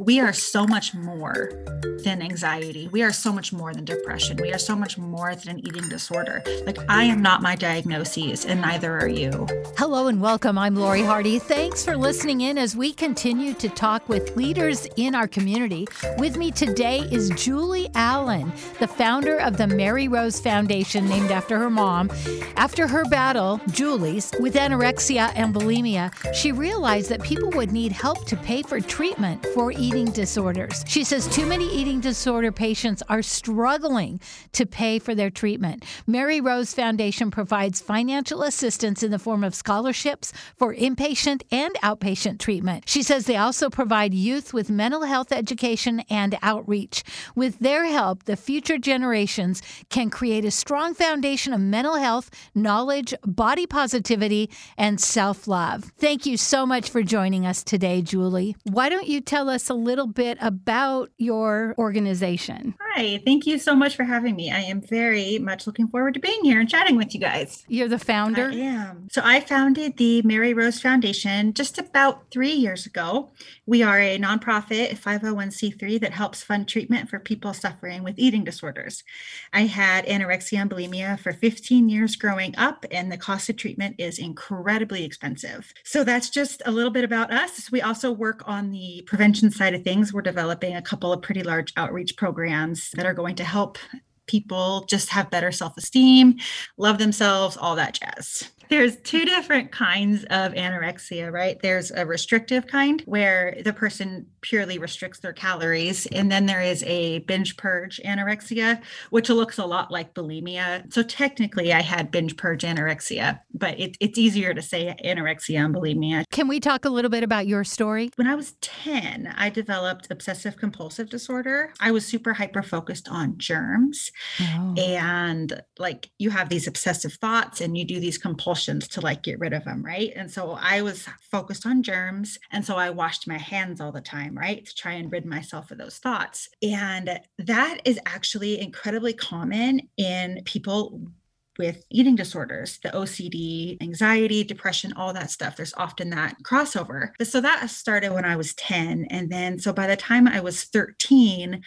we are so much more than anxiety. We are so much more than depression. We are so much more than an eating disorder. Like, I am not my diagnoses, and neither are you. Hello and welcome. I'm Lori Hardy. Thanks for listening in as we continue to talk with leaders in our community. With me today is Julie Allen, the founder of the Mary Rose Foundation, named after her mom. After her battle, Julie's, with anorexia and bulimia, she realized that people would need help to pay for treatment for eating disorders. She says too many eating disorder patients are struggling to pay for their treatment. Mary Rose Foundation provides financial assistance in the form of scholarships for inpatient and outpatient treatment. She says they also provide youth with mental health education and outreach. With their help, the future generations can create a strong foundation of mental health, knowledge, body positivity, and self love. Thank you so much for joining us today, Julie. Why don't you tell us a little bit about your organization? Hi, thank you so much for having me. I am very much looking forward to being here and chatting with you guys. You're the founder? I am. So, I founded the Mary Rose Foundation just about three years ago. We are a nonprofit 501c3 that helps fund treatment for people suffering with eating disorders. I had anorexia and bulimia for 15 years growing up, and the cost of treatment is incredibly expensive. So, that's just a little bit about us. We also work on the prevention side of things. We're developing a couple of pretty large outreach programs that are going to help people just have better self esteem, love themselves, all that jazz there's two different kinds of anorexia, right? There's a restrictive kind where the person purely restricts their calories. And then there is a binge purge anorexia, which looks a lot like bulimia. So technically, I had binge purge anorexia, but it, it's easier to say anorexia and bulimia. Can we talk a little bit about your story? When I was 10, I developed obsessive compulsive disorder. I was super hyper focused on germs. Oh. And like you have these obsessive thoughts and you do these compulsions to like get rid of them, right? And so I was focused on germs. And so I washed my hands all the time, right? To try and rid myself of those thoughts. And that is actually incredibly common in people with eating disorders, the OCD, anxiety, depression, all that stuff. There's often that crossover. So that started when I was 10. And then, so by the time I was 13,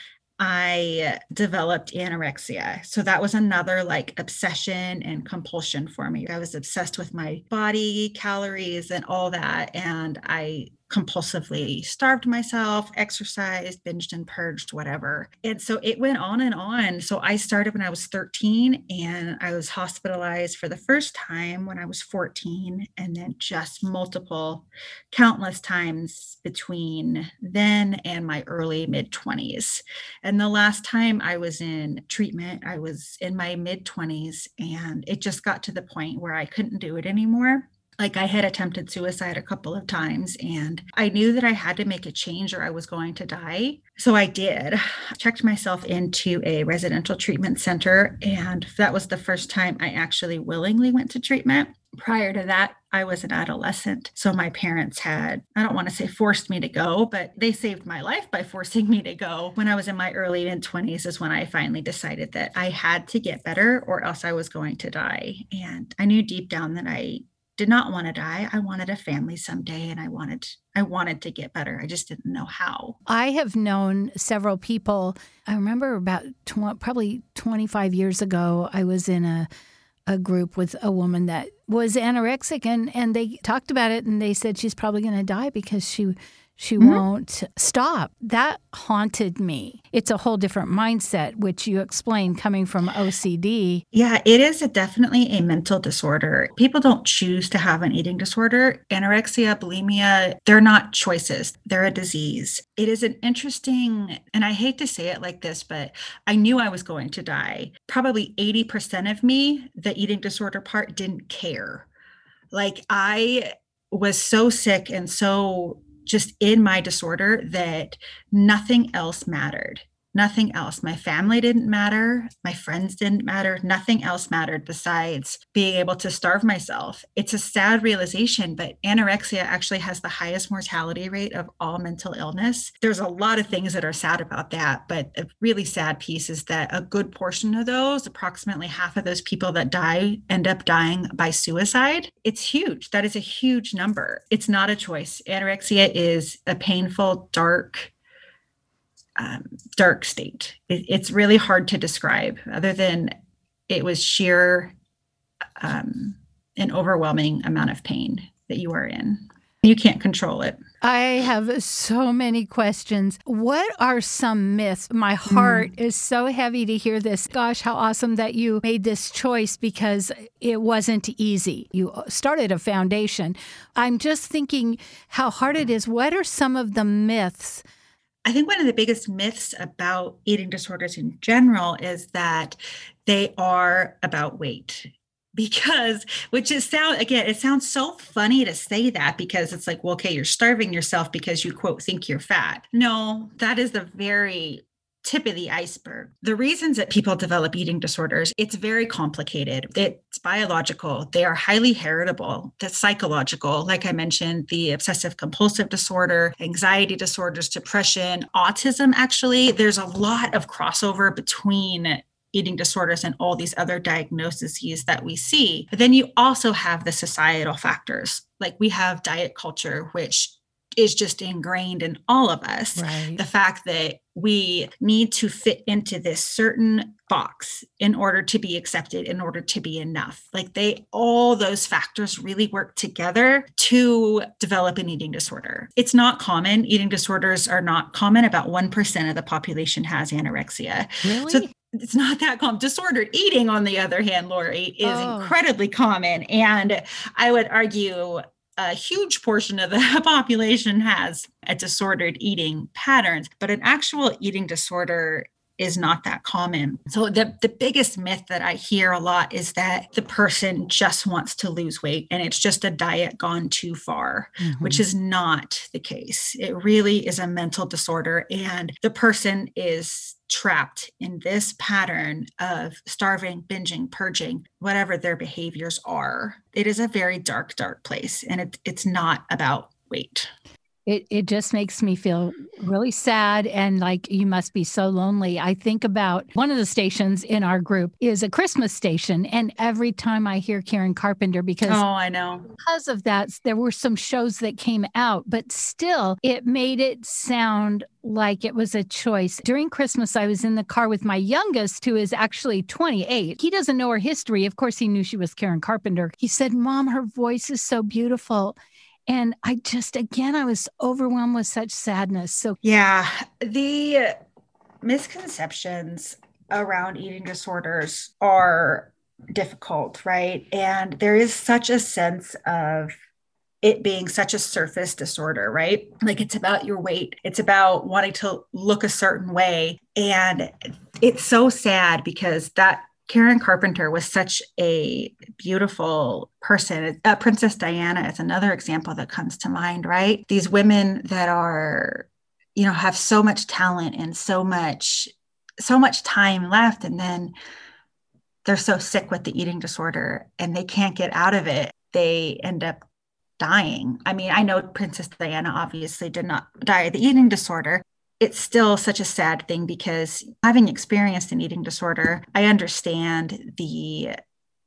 I developed anorexia. So that was another like obsession and compulsion for me. I was obsessed with my body, calories, and all that. And I compulsively starved myself, exercised, binged and purged, whatever. And so it went on and on. So I started when I was 13 and I was hospitalized for the first time when I was 14, and then just multiple, countless times between then and my early mid 20s. And the last time I was in treatment, I was in my mid 20s, and it just got to the point where I couldn't do it anymore like I had attempted suicide a couple of times and I knew that I had to make a change or I was going to die. So I did. checked myself into a residential treatment center and that was the first time I actually willingly went to treatment. Prior to that, I was an adolescent. So my parents had, I don't want to say forced me to go, but they saved my life by forcing me to go. When I was in my early mid 20s is when I finally decided that I had to get better or else I was going to die. And I knew deep down that I did not want to die. I wanted a family someday and I wanted I wanted to get better. I just didn't know how. I have known several people. I remember about tw- probably 25 years ago I was in a a group with a woman that was anorexic and and they talked about it and they said she's probably going to die because she she mm-hmm. won't stop. That haunted me. It's a whole different mindset, which you explained coming from OCD. Yeah, it is a, definitely a mental disorder. People don't choose to have an eating disorder. Anorexia, bulimia, they're not choices, they're a disease. It is an interesting, and I hate to say it like this, but I knew I was going to die. Probably 80% of me, the eating disorder part, didn't care. Like I was so sick and so just in my disorder that nothing else mattered nothing else. My family didn't matter. My friends didn't matter. Nothing else mattered besides being able to starve myself. It's a sad realization, but anorexia actually has the highest mortality rate of all mental illness. There's a lot of things that are sad about that, but a really sad piece is that a good portion of those, approximately half of those people that die, end up dying by suicide. It's huge. That is a huge number. It's not a choice. Anorexia is a painful, dark, um, dark state. It, it's really hard to describe, other than it was sheer um, an overwhelming amount of pain that you are in. You can't control it. I have so many questions. What are some myths? My heart mm. is so heavy to hear this. Gosh, how awesome that you made this choice because it wasn't easy. You started a foundation. I'm just thinking how hard it is. What are some of the myths? I think one of the biggest myths about eating disorders in general is that they are about weight. Because which is sound again it sounds so funny to say that because it's like well okay you're starving yourself because you quote think you're fat. No that is the very tip of the iceberg. The reasons that people develop eating disorders it's very complicated. It's biological. They are highly heritable. That's psychological. Like i mentioned the obsessive compulsive disorder anxiety disorders depression autism actually there's a lot of crossover between eating disorders and all these other diagnoses that we see. But then you also have the societal factors. Like we have diet culture, which is just ingrained in all of us. Right. The fact that we need to fit into this certain box in order to be accepted, in order to be enough. Like they, all those factors really work together to develop an eating disorder. It's not common. Eating disorders are not common. About 1% of the population has anorexia. Really? So it's not that common. Disordered eating, on the other hand, Lori, is oh. incredibly common. And I would argue a huge portion of the population has a disordered eating patterns, but an actual eating disorder is not that common. So the the biggest myth that I hear a lot is that the person just wants to lose weight and it's just a diet gone too far, mm-hmm. which is not the case. It really is a mental disorder and the person is trapped in this pattern of starving, binging, purging, whatever their behaviors are. It is a very dark dark place and it, it's not about weight it it just makes me feel really sad and like you must be so lonely. I think about one of the stations in our group is a Christmas station and every time I hear Karen Carpenter because Oh, I know. Because of that there were some shows that came out, but still it made it sound like it was a choice. During Christmas, I was in the car with my youngest, who is actually 28. He doesn't know her history. Of course, he knew she was Karen Carpenter. He said, Mom, her voice is so beautiful. And I just, again, I was overwhelmed with such sadness. So, yeah, the misconceptions around eating disorders are difficult, right? And there is such a sense of it being such a surface disorder, right? Like it's about your weight, it's about wanting to look a certain way. And it's so sad because that Karen Carpenter was such a beautiful person. Uh, Princess Diana is another example that comes to mind, right? These women that are, you know, have so much talent and so much, so much time left, and then they're so sick with the eating disorder and they can't get out of it. They end up dying. I mean, I know Princess Diana obviously did not die of the eating disorder, it's still such a sad thing because having experienced an eating disorder, I understand the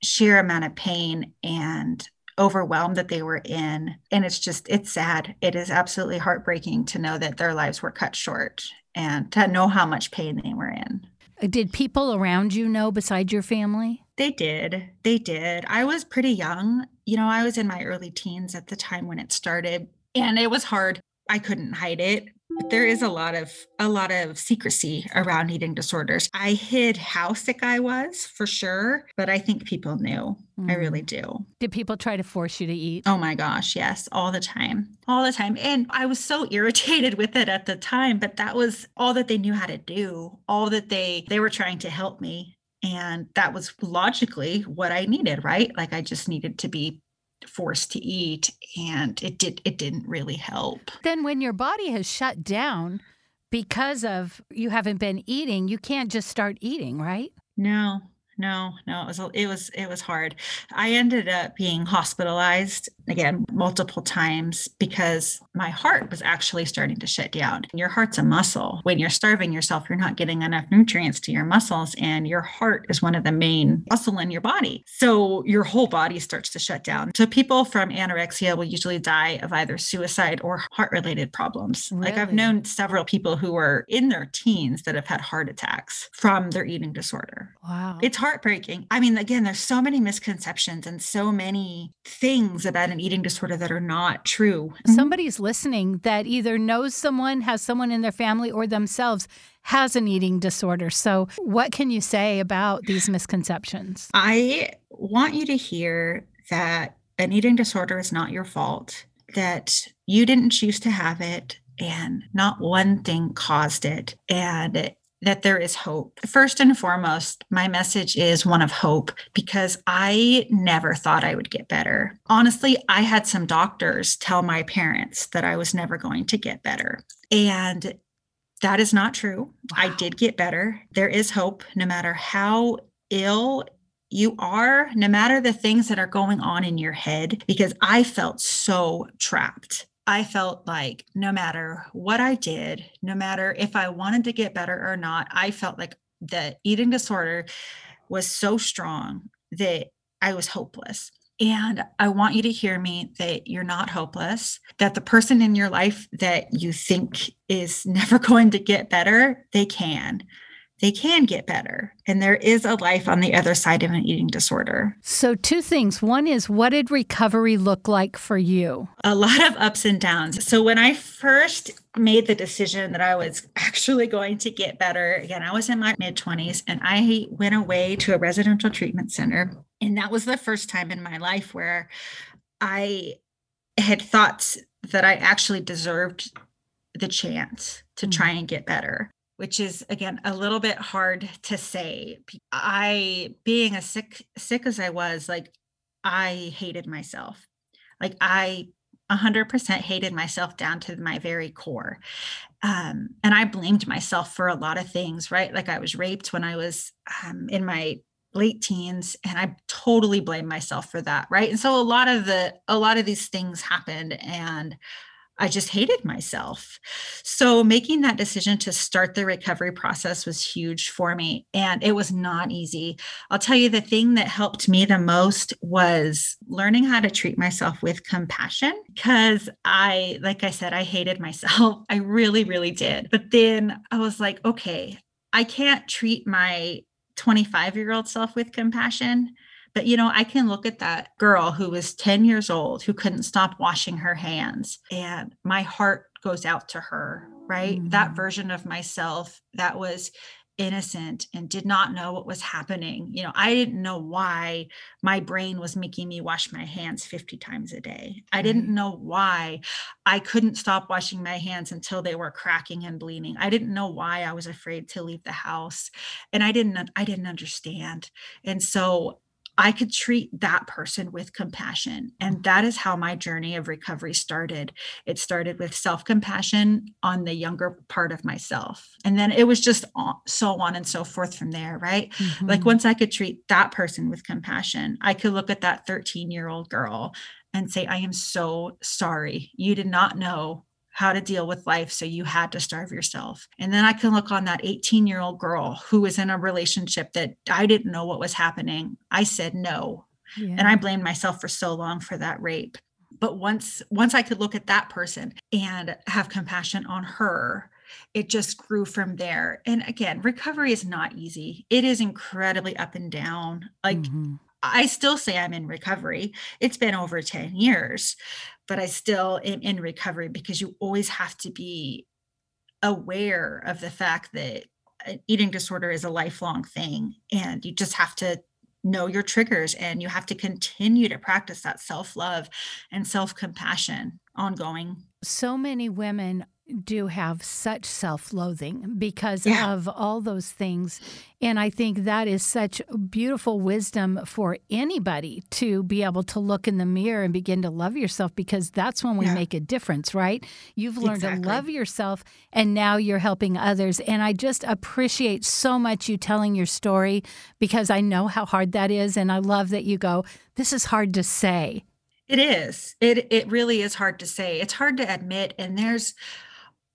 sheer amount of pain and overwhelm that they were in. And it's just, it's sad. It is absolutely heartbreaking to know that their lives were cut short and to know how much pain they were in. Did people around you know besides your family? They did. They did. I was pretty young. You know, I was in my early teens at the time when it started, and it was hard. I couldn't hide it there is a lot of a lot of secrecy around eating disorders. I hid how sick I was for sure, but I think people knew. Mm. I really mm. do. Did people try to force you to eat? Oh my gosh, yes, all the time. All the time. And I was so irritated with it at the time, but that was all that they knew how to do. All that they they were trying to help me and that was logically what I needed, right? Like I just needed to be forced to eat and it did it didn't really help. Then when your body has shut down because of you haven't been eating, you can't just start eating, right? No. No, no, it was it was it was hard. I ended up being hospitalized again multiple times because my heart was actually starting to shut down. Your heart's a muscle. When you're starving yourself, you're not getting enough nutrients to your muscles and your heart is one of the main muscle in your body. So your whole body starts to shut down. So people from anorexia will usually die of either suicide or heart-related problems. Really? Like I've known several people who are in their teens that have had heart attacks from their eating disorder. Wow. It's heartbreaking. I mean, again, there's so many misconceptions and so many things about an eating disorder that are not true. Mm-hmm. Somebody's listening that either knows someone, has someone in their family, or themselves has an eating disorder. So, what can you say about these misconceptions? I want you to hear that an eating disorder is not your fault, that you didn't choose to have it, and not one thing caused it. And that there is hope. First and foremost, my message is one of hope because I never thought I would get better. Honestly, I had some doctors tell my parents that I was never going to get better. And that is not true. Wow. I did get better. There is hope no matter how ill you are, no matter the things that are going on in your head, because I felt so trapped. I felt like no matter what I did, no matter if I wanted to get better or not, I felt like the eating disorder was so strong that I was hopeless. And I want you to hear me that you're not hopeless, that the person in your life that you think is never going to get better, they can they can get better. And there is a life on the other side of an eating disorder. So, two things. One is what did recovery look like for you? A lot of ups and downs. So, when I first made the decision that I was actually going to get better, again, I was in my mid 20s and I went away to a residential treatment center. And that was the first time in my life where I had thoughts that I actually deserved the chance to try mm. and get better which is again a little bit hard to say. I being as sick sick as I was, like I hated myself. Like I 100% hated myself down to my very core. Um, and I blamed myself for a lot of things, right? Like I was raped when I was um, in my late teens and i totally blame myself for that right and so a lot of the a lot of these things happened and I just hated myself. So making that decision to start the recovery process was huge for me. And it was not easy. I'll tell you the thing that helped me the most was learning how to treat myself with compassion because I, like I said, I hated myself. I really, really did. But then I was like, okay, I can't treat my 25 year old self with compassion but, you know, I can look at that girl who was 10 years old who couldn't stop washing her hands, and my heart goes out to her, right? Mm-hmm. That version of myself that was innocent and did not know what was happening. You know, I didn't know why my brain was making me wash my hands 50 times a day. I didn't know why I couldn't stop washing my hands until they were cracking and bleeding. I didn't know why I was afraid to leave the house and I didn't I didn't understand. And so I could treat that person with compassion. And that is how my journey of recovery started. It started with self compassion on the younger part of myself. And then it was just so on and so forth from there, right? Mm-hmm. Like once I could treat that person with compassion, I could look at that 13 year old girl and say, I am so sorry. You did not know how to deal with life. So you had to starve yourself. And then I can look on that 18 year old girl who was in a relationship that I didn't know what was happening. I said no. Yeah. And I blamed myself for so long for that rape. But once once I could look at that person and have compassion on her, it just grew from there. And again, recovery is not easy. It is incredibly up and down. Like mm-hmm. I still say I'm in recovery. It's been over 10 years, but I still am in recovery because you always have to be aware of the fact that uh, eating disorder is a lifelong thing and you just have to know your triggers and you have to continue to practice that self-love and self-compassion ongoing. So many women do have such self loathing because Yeah. of all those things. And I think that is such beautiful wisdom for anybody to be able to look in the mirror and begin to love yourself because that's when we Yeah. make a difference, right? You've learned Exactly. to love yourself and now you're helping others. And I just appreciate so much you telling your story because I know how hard that is. And I love that you go, this is hard to say. It is. It it really is hard to say. It's hard to admit and there's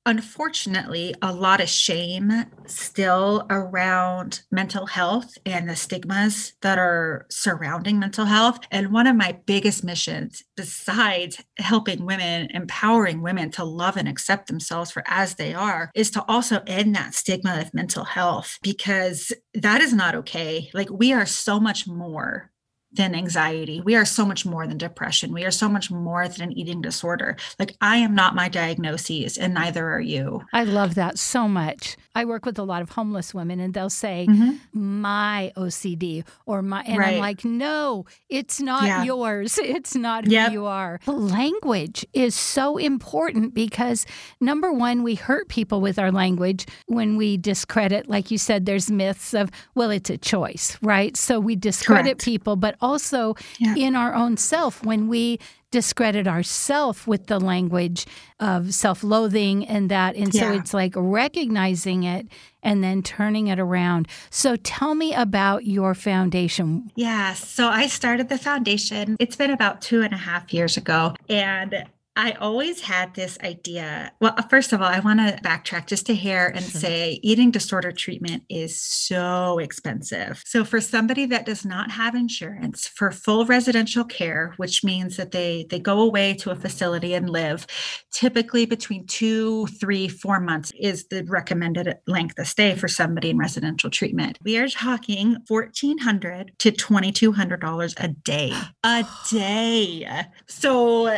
unfortunately a lot of shame still around mental health and the stigmas that are surrounding mental health. And one of my biggest missions besides helping women, empowering women to love and accept themselves for as they are is to also end that stigma of mental health because that is not okay. Like we are so much more than anxiety. We are so much more than depression. We are so much more than an eating disorder. Like, I am not my diagnoses, and neither are you. I love that so much. I work with a lot of homeless women and they'll say, mm-hmm. my OCD or my, and I'm like, no, it's not Yeah. yours. It's not who you are. Language is so important because number one, we hurt people with our language when we discredit, like you said, there's myths of, well, it's a choice, right? So we discredit Correct. people, but also Yeah. in our own self when we discredit ourself with the language of self-loathing and that and so Yeah. it's like recognizing it and then turning it around so tell me about your foundation Yeah. So I started the foundation. It's been about two and a half years ago. And I always had this idea. Well, uh, first of all, I want to backtrack just a hair and Sure. say eating disorder treatment is so expensive. So, for somebody that does not have insurance for full residential care, which means that they they go away to a facility and live, typically between two, three, four months is the recommended length of stay for somebody in residential treatment. We are talking fourteen hundred to twenty two hundred dollars a day, a day. So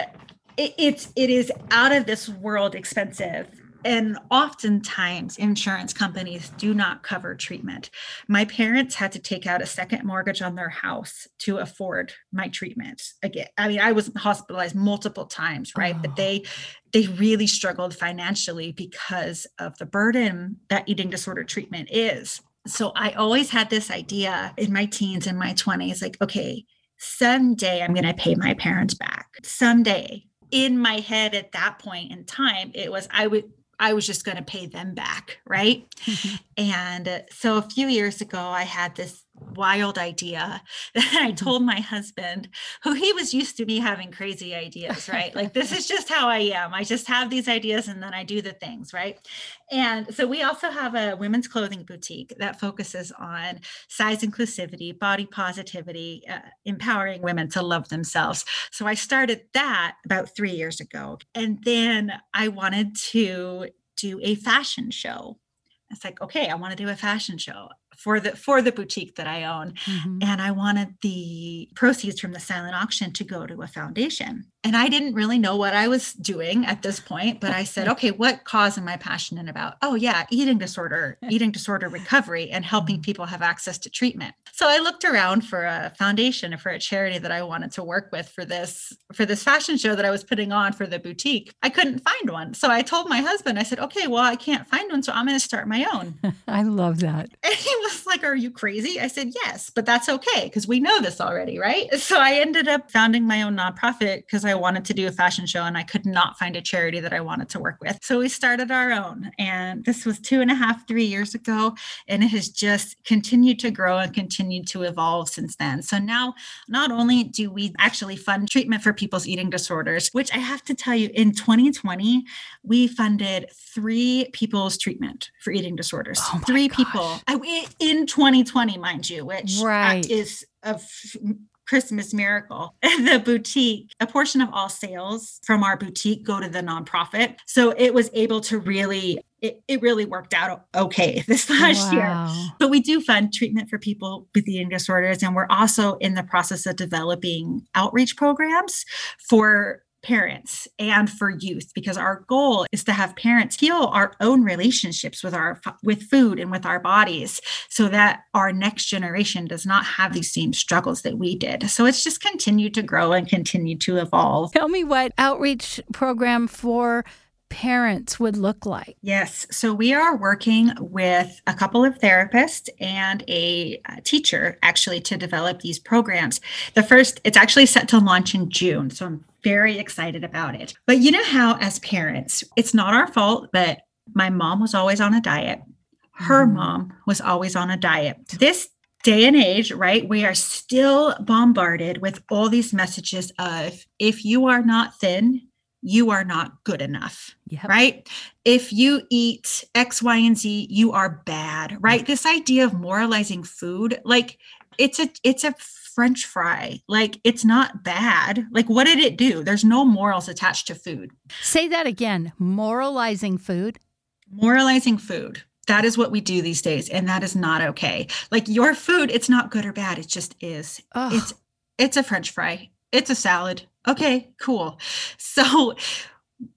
it, it's it is out of this world expensive. And oftentimes, insurance companies do not cover treatment. My parents had to take out a second mortgage on their house to afford my treatment. Again, I mean, I was hospitalized multiple times, right? Oh. But they they really struggled financially because of the burden that eating disorder treatment is. So I always had this idea in my teens and my 20s like, okay, someday I'm going to pay my parents back. Someday. In my head at that point in time, it was I would I was just going to pay them back, right? And uh, so a few years ago, I had this wild idea that I told my husband, who he was used to me having crazy ideas, right? Like, this is just how I am. I just have these ideas and then I do the things, right? And so we also have a women's clothing boutique that focuses on size inclusivity, body positivity, uh, empowering women to love themselves. So I started that about three years ago. And then I wanted to do a fashion show. It's like, okay, I want to do a fashion show for the for the boutique that I own. Mhm. And I wanted the proceeds from the silent auction to go to a foundation. And I didn't really know what I was doing at this point, but I said, okay, what cause am I passionate about? Oh, yeah, eating disorder, eating disorder recovery, and helping mm-hmm. people have access to treatment. So I looked around for a foundation or for a charity that I wanted to work with for this for this fashion show that I was putting on for the boutique. I couldn't find one. So I told my husband, I said, okay, well, I can't find one. So I'm going to start my own. i love that And he was like, Are you crazy? I said, Yes, but that's okay because we know this already, right? So I ended up founding my own nonprofit because I wanted to do a fashion show and I could not find a charity that I wanted to work with. So we started our own. And this was two and a half, three years ago. And it has just continued to grow and continued to evolve since then. So now, not only do we actually fund treatment for people's eating disorders, which I have to tell you, in 2020, we funded three people's treatment for eating disorders. Oh three gosh. people I- i- in 2020, mind you, which uh, Right. is a f- Christmas miracle. the boutique, a portion of all sales from our boutique go to the nonprofit. So it was able to really, it, it really worked out okay this last year. But we do fund treatment for people with eating disorders. And we're also in the process of developing outreach programs for parents and for youth because our goal is to have parents heal our own relationships with our with food and with our bodies so that our next generation does not have these same struggles that we did so it's just continued to grow and continue to evolve tell me what outreach program for parents would look like? Yes. So we are working with a couple of therapists and a, a teacher actually to develop these programs. The first, it's actually set to launch in June. So I'm very excited about it. But you know how, as parents, it's not our fault, but my mom was always on a diet. Her mm. mom was always on a diet. This day and age, right, we are still bombarded with all these messages of if you are not thin, you are not good enough, yep. right? If you eat X, Y, and Z, you are bad, right? This idea of moralizing food, like it's a it's a french fry. Like it's not bad. Like what did it do? There's no morals attached to food. Say that again. Moralizing food? Moralizing food. That is what we do these days and that is not okay. Like your food it's not good or bad. It just is. Ugh. it's it's a french fry. It's a salad. Okay cool. So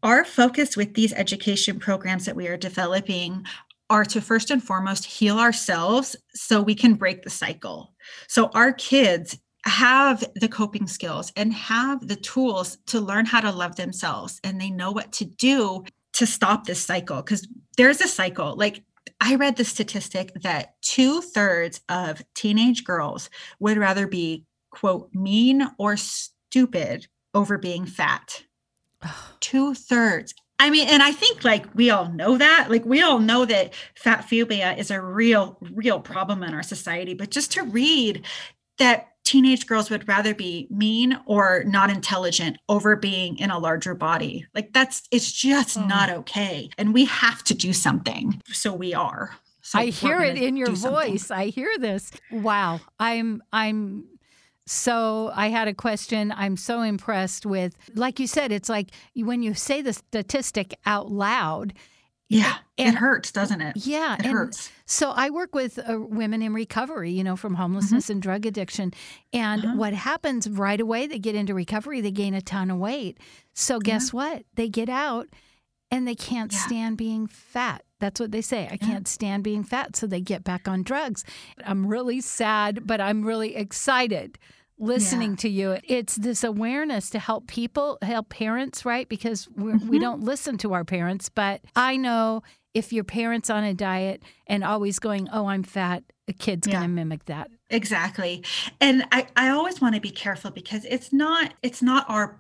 our focus with these education programs that we are developing are to first and foremost heal ourselves so we can break the cycle so our kids have the coping skills and have the tools to learn how to love themselves and they know what to do to stop this cycle because there's a cycle like I read the statistic that two thirds of teenage girls would rather be, quote, mean or stupid over being fat. two thirds. I mean, and I think like we all know that, like we all know that fat phobia is a real, real problem in our society. But just to read that teenage girls would rather be mean or not intelligent over being in a larger body. Like that's it's just mm. not okay. And we have to do something. So we are. So I hear it in your voice. I hear this. Wow. I'm I'm so I had a question. I'm so impressed with like you said it's like when you say the statistic out loud, yeah, and, it hurts, doesn't it? Yeah, it hurts. So I work with uh, women in recovery, you know, from homelessness mm-hmm. and drug addiction, and uh-huh. what happens right away? They get into recovery, they gain a ton of weight. So guess yeah. what? They get out, and they can't yeah. stand being fat. That's what they say. I can't stand being fat, so they get back on drugs. I'm really sad, but I'm really excited listening yeah. to you. It's this awareness to help people, help parents, right? Because mm-hmm. we don't listen to our parents. But I know if your parents on a diet and always going, oh, I'm fat, a kid's yeah. going to mimic that. Exactly. And I, I always want to be careful because it's not it's not our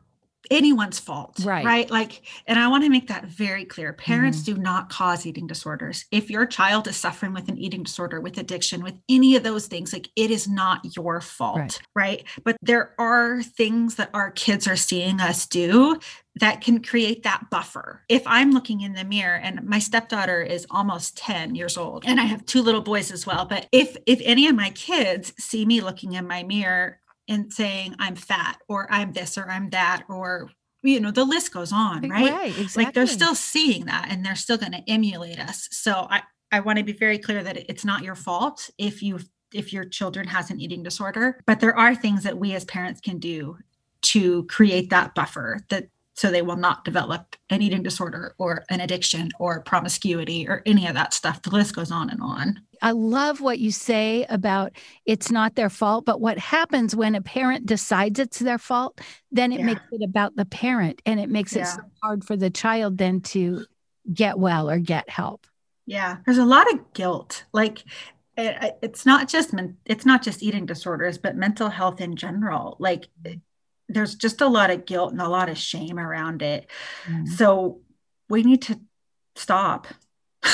anyone's fault right right like and i want to make that very clear parents mm-hmm. do not cause eating disorders if your child is suffering with an eating disorder with addiction with any of those things like it is not your fault right, right? but there are things that our kids are seeing us do that can create that buffer. If I'm looking in the mirror and my stepdaughter is almost 10 years old and I have two little boys as well, but if if any of my kids see me looking in my mirror and saying I'm fat or I'm this or I'm that or you know the list goes on right, right exactly. like they're still seeing that and they're still going to emulate us so i i want to be very clear that it's not your fault if you if your children has an eating disorder but there are things that we as parents can do to create that buffer that so they will not develop an eating disorder or an addiction or promiscuity or any of that stuff. The list goes on and on. I love what you say about it's not their fault, but what happens when a parent decides it's their fault, then it yeah. makes it about the parent and it makes yeah. it so hard for the child then to get well or get help. Yeah, there's a lot of guilt. Like it, it's not just it's not just eating disorders, but mental health in general. Like eh, there's just a lot of guilt and a lot of shame around it. Mm. So we need to stop.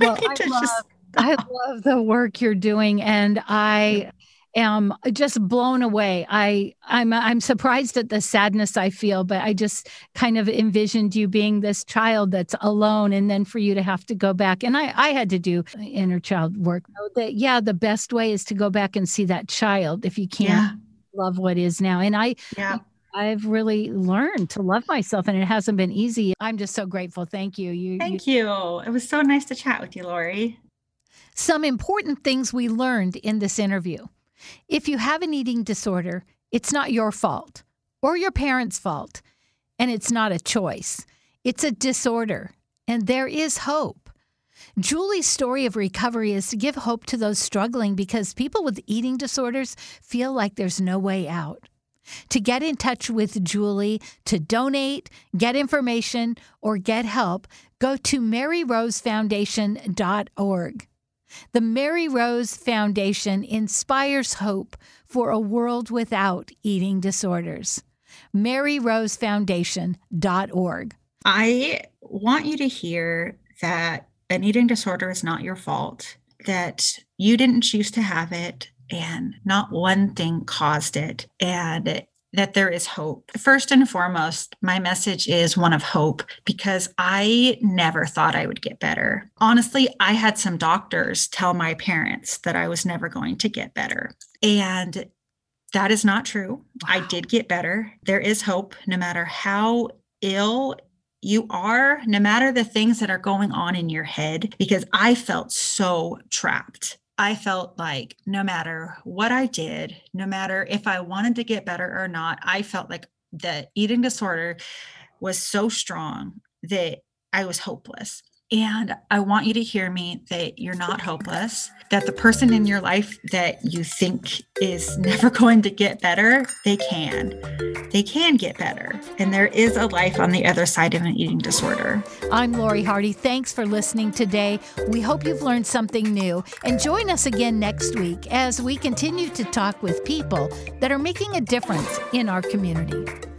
Well, I love, stop. I love the work you're doing, and I am just blown away. I I'm I'm surprised at the sadness I feel, but I just kind of envisioned you being this child that's alone, and then for you to have to go back. And I I had to do inner child work. That yeah, the best way is to go back and see that child if you can't. Yeah love what is now. And I, yeah. I've really learned to love myself and it hasn't been easy. I'm just so grateful. Thank you. You Thank you. you. It was so nice to chat with you, Lori. Some important things we learned in this interview. If you have an eating disorder, it's not your fault or your parents' fault, and it's not a choice. It's a disorder, and there is hope. Julie's story of recovery is to give hope to those struggling because people with eating disorders feel like there's no way out. To get in touch with Julie, to donate, get information, or get help, go to maryrosefoundation.org. The Mary Rose Foundation inspires hope for a world without eating disorders. maryrosefoundation.org. I want you to hear that an eating disorder is not your fault, that you didn't choose to have it, and not one thing caused it, and that there is hope. First and foremost, my message is one of hope because I never thought I would get better. Honestly, I had some doctors tell my parents that I was never going to get better. And that is not true. Wow. I did get better. There is hope no matter how ill you are, no matter the things that are going on in your head, because I felt so trapped. I felt like no matter what I did, no matter if I wanted to get better or not, I felt like the eating disorder was so strong that I was hopeless. And I want you to hear me that you're not hopeless, that the person in your life that you think is never going to get better, they can. They can get better. And there is a life on the other side of an eating disorder. I'm Lori Hardy. Thanks for listening today. We hope you've learned something new. And join us again next week as we continue to talk with people that are making a difference in our community.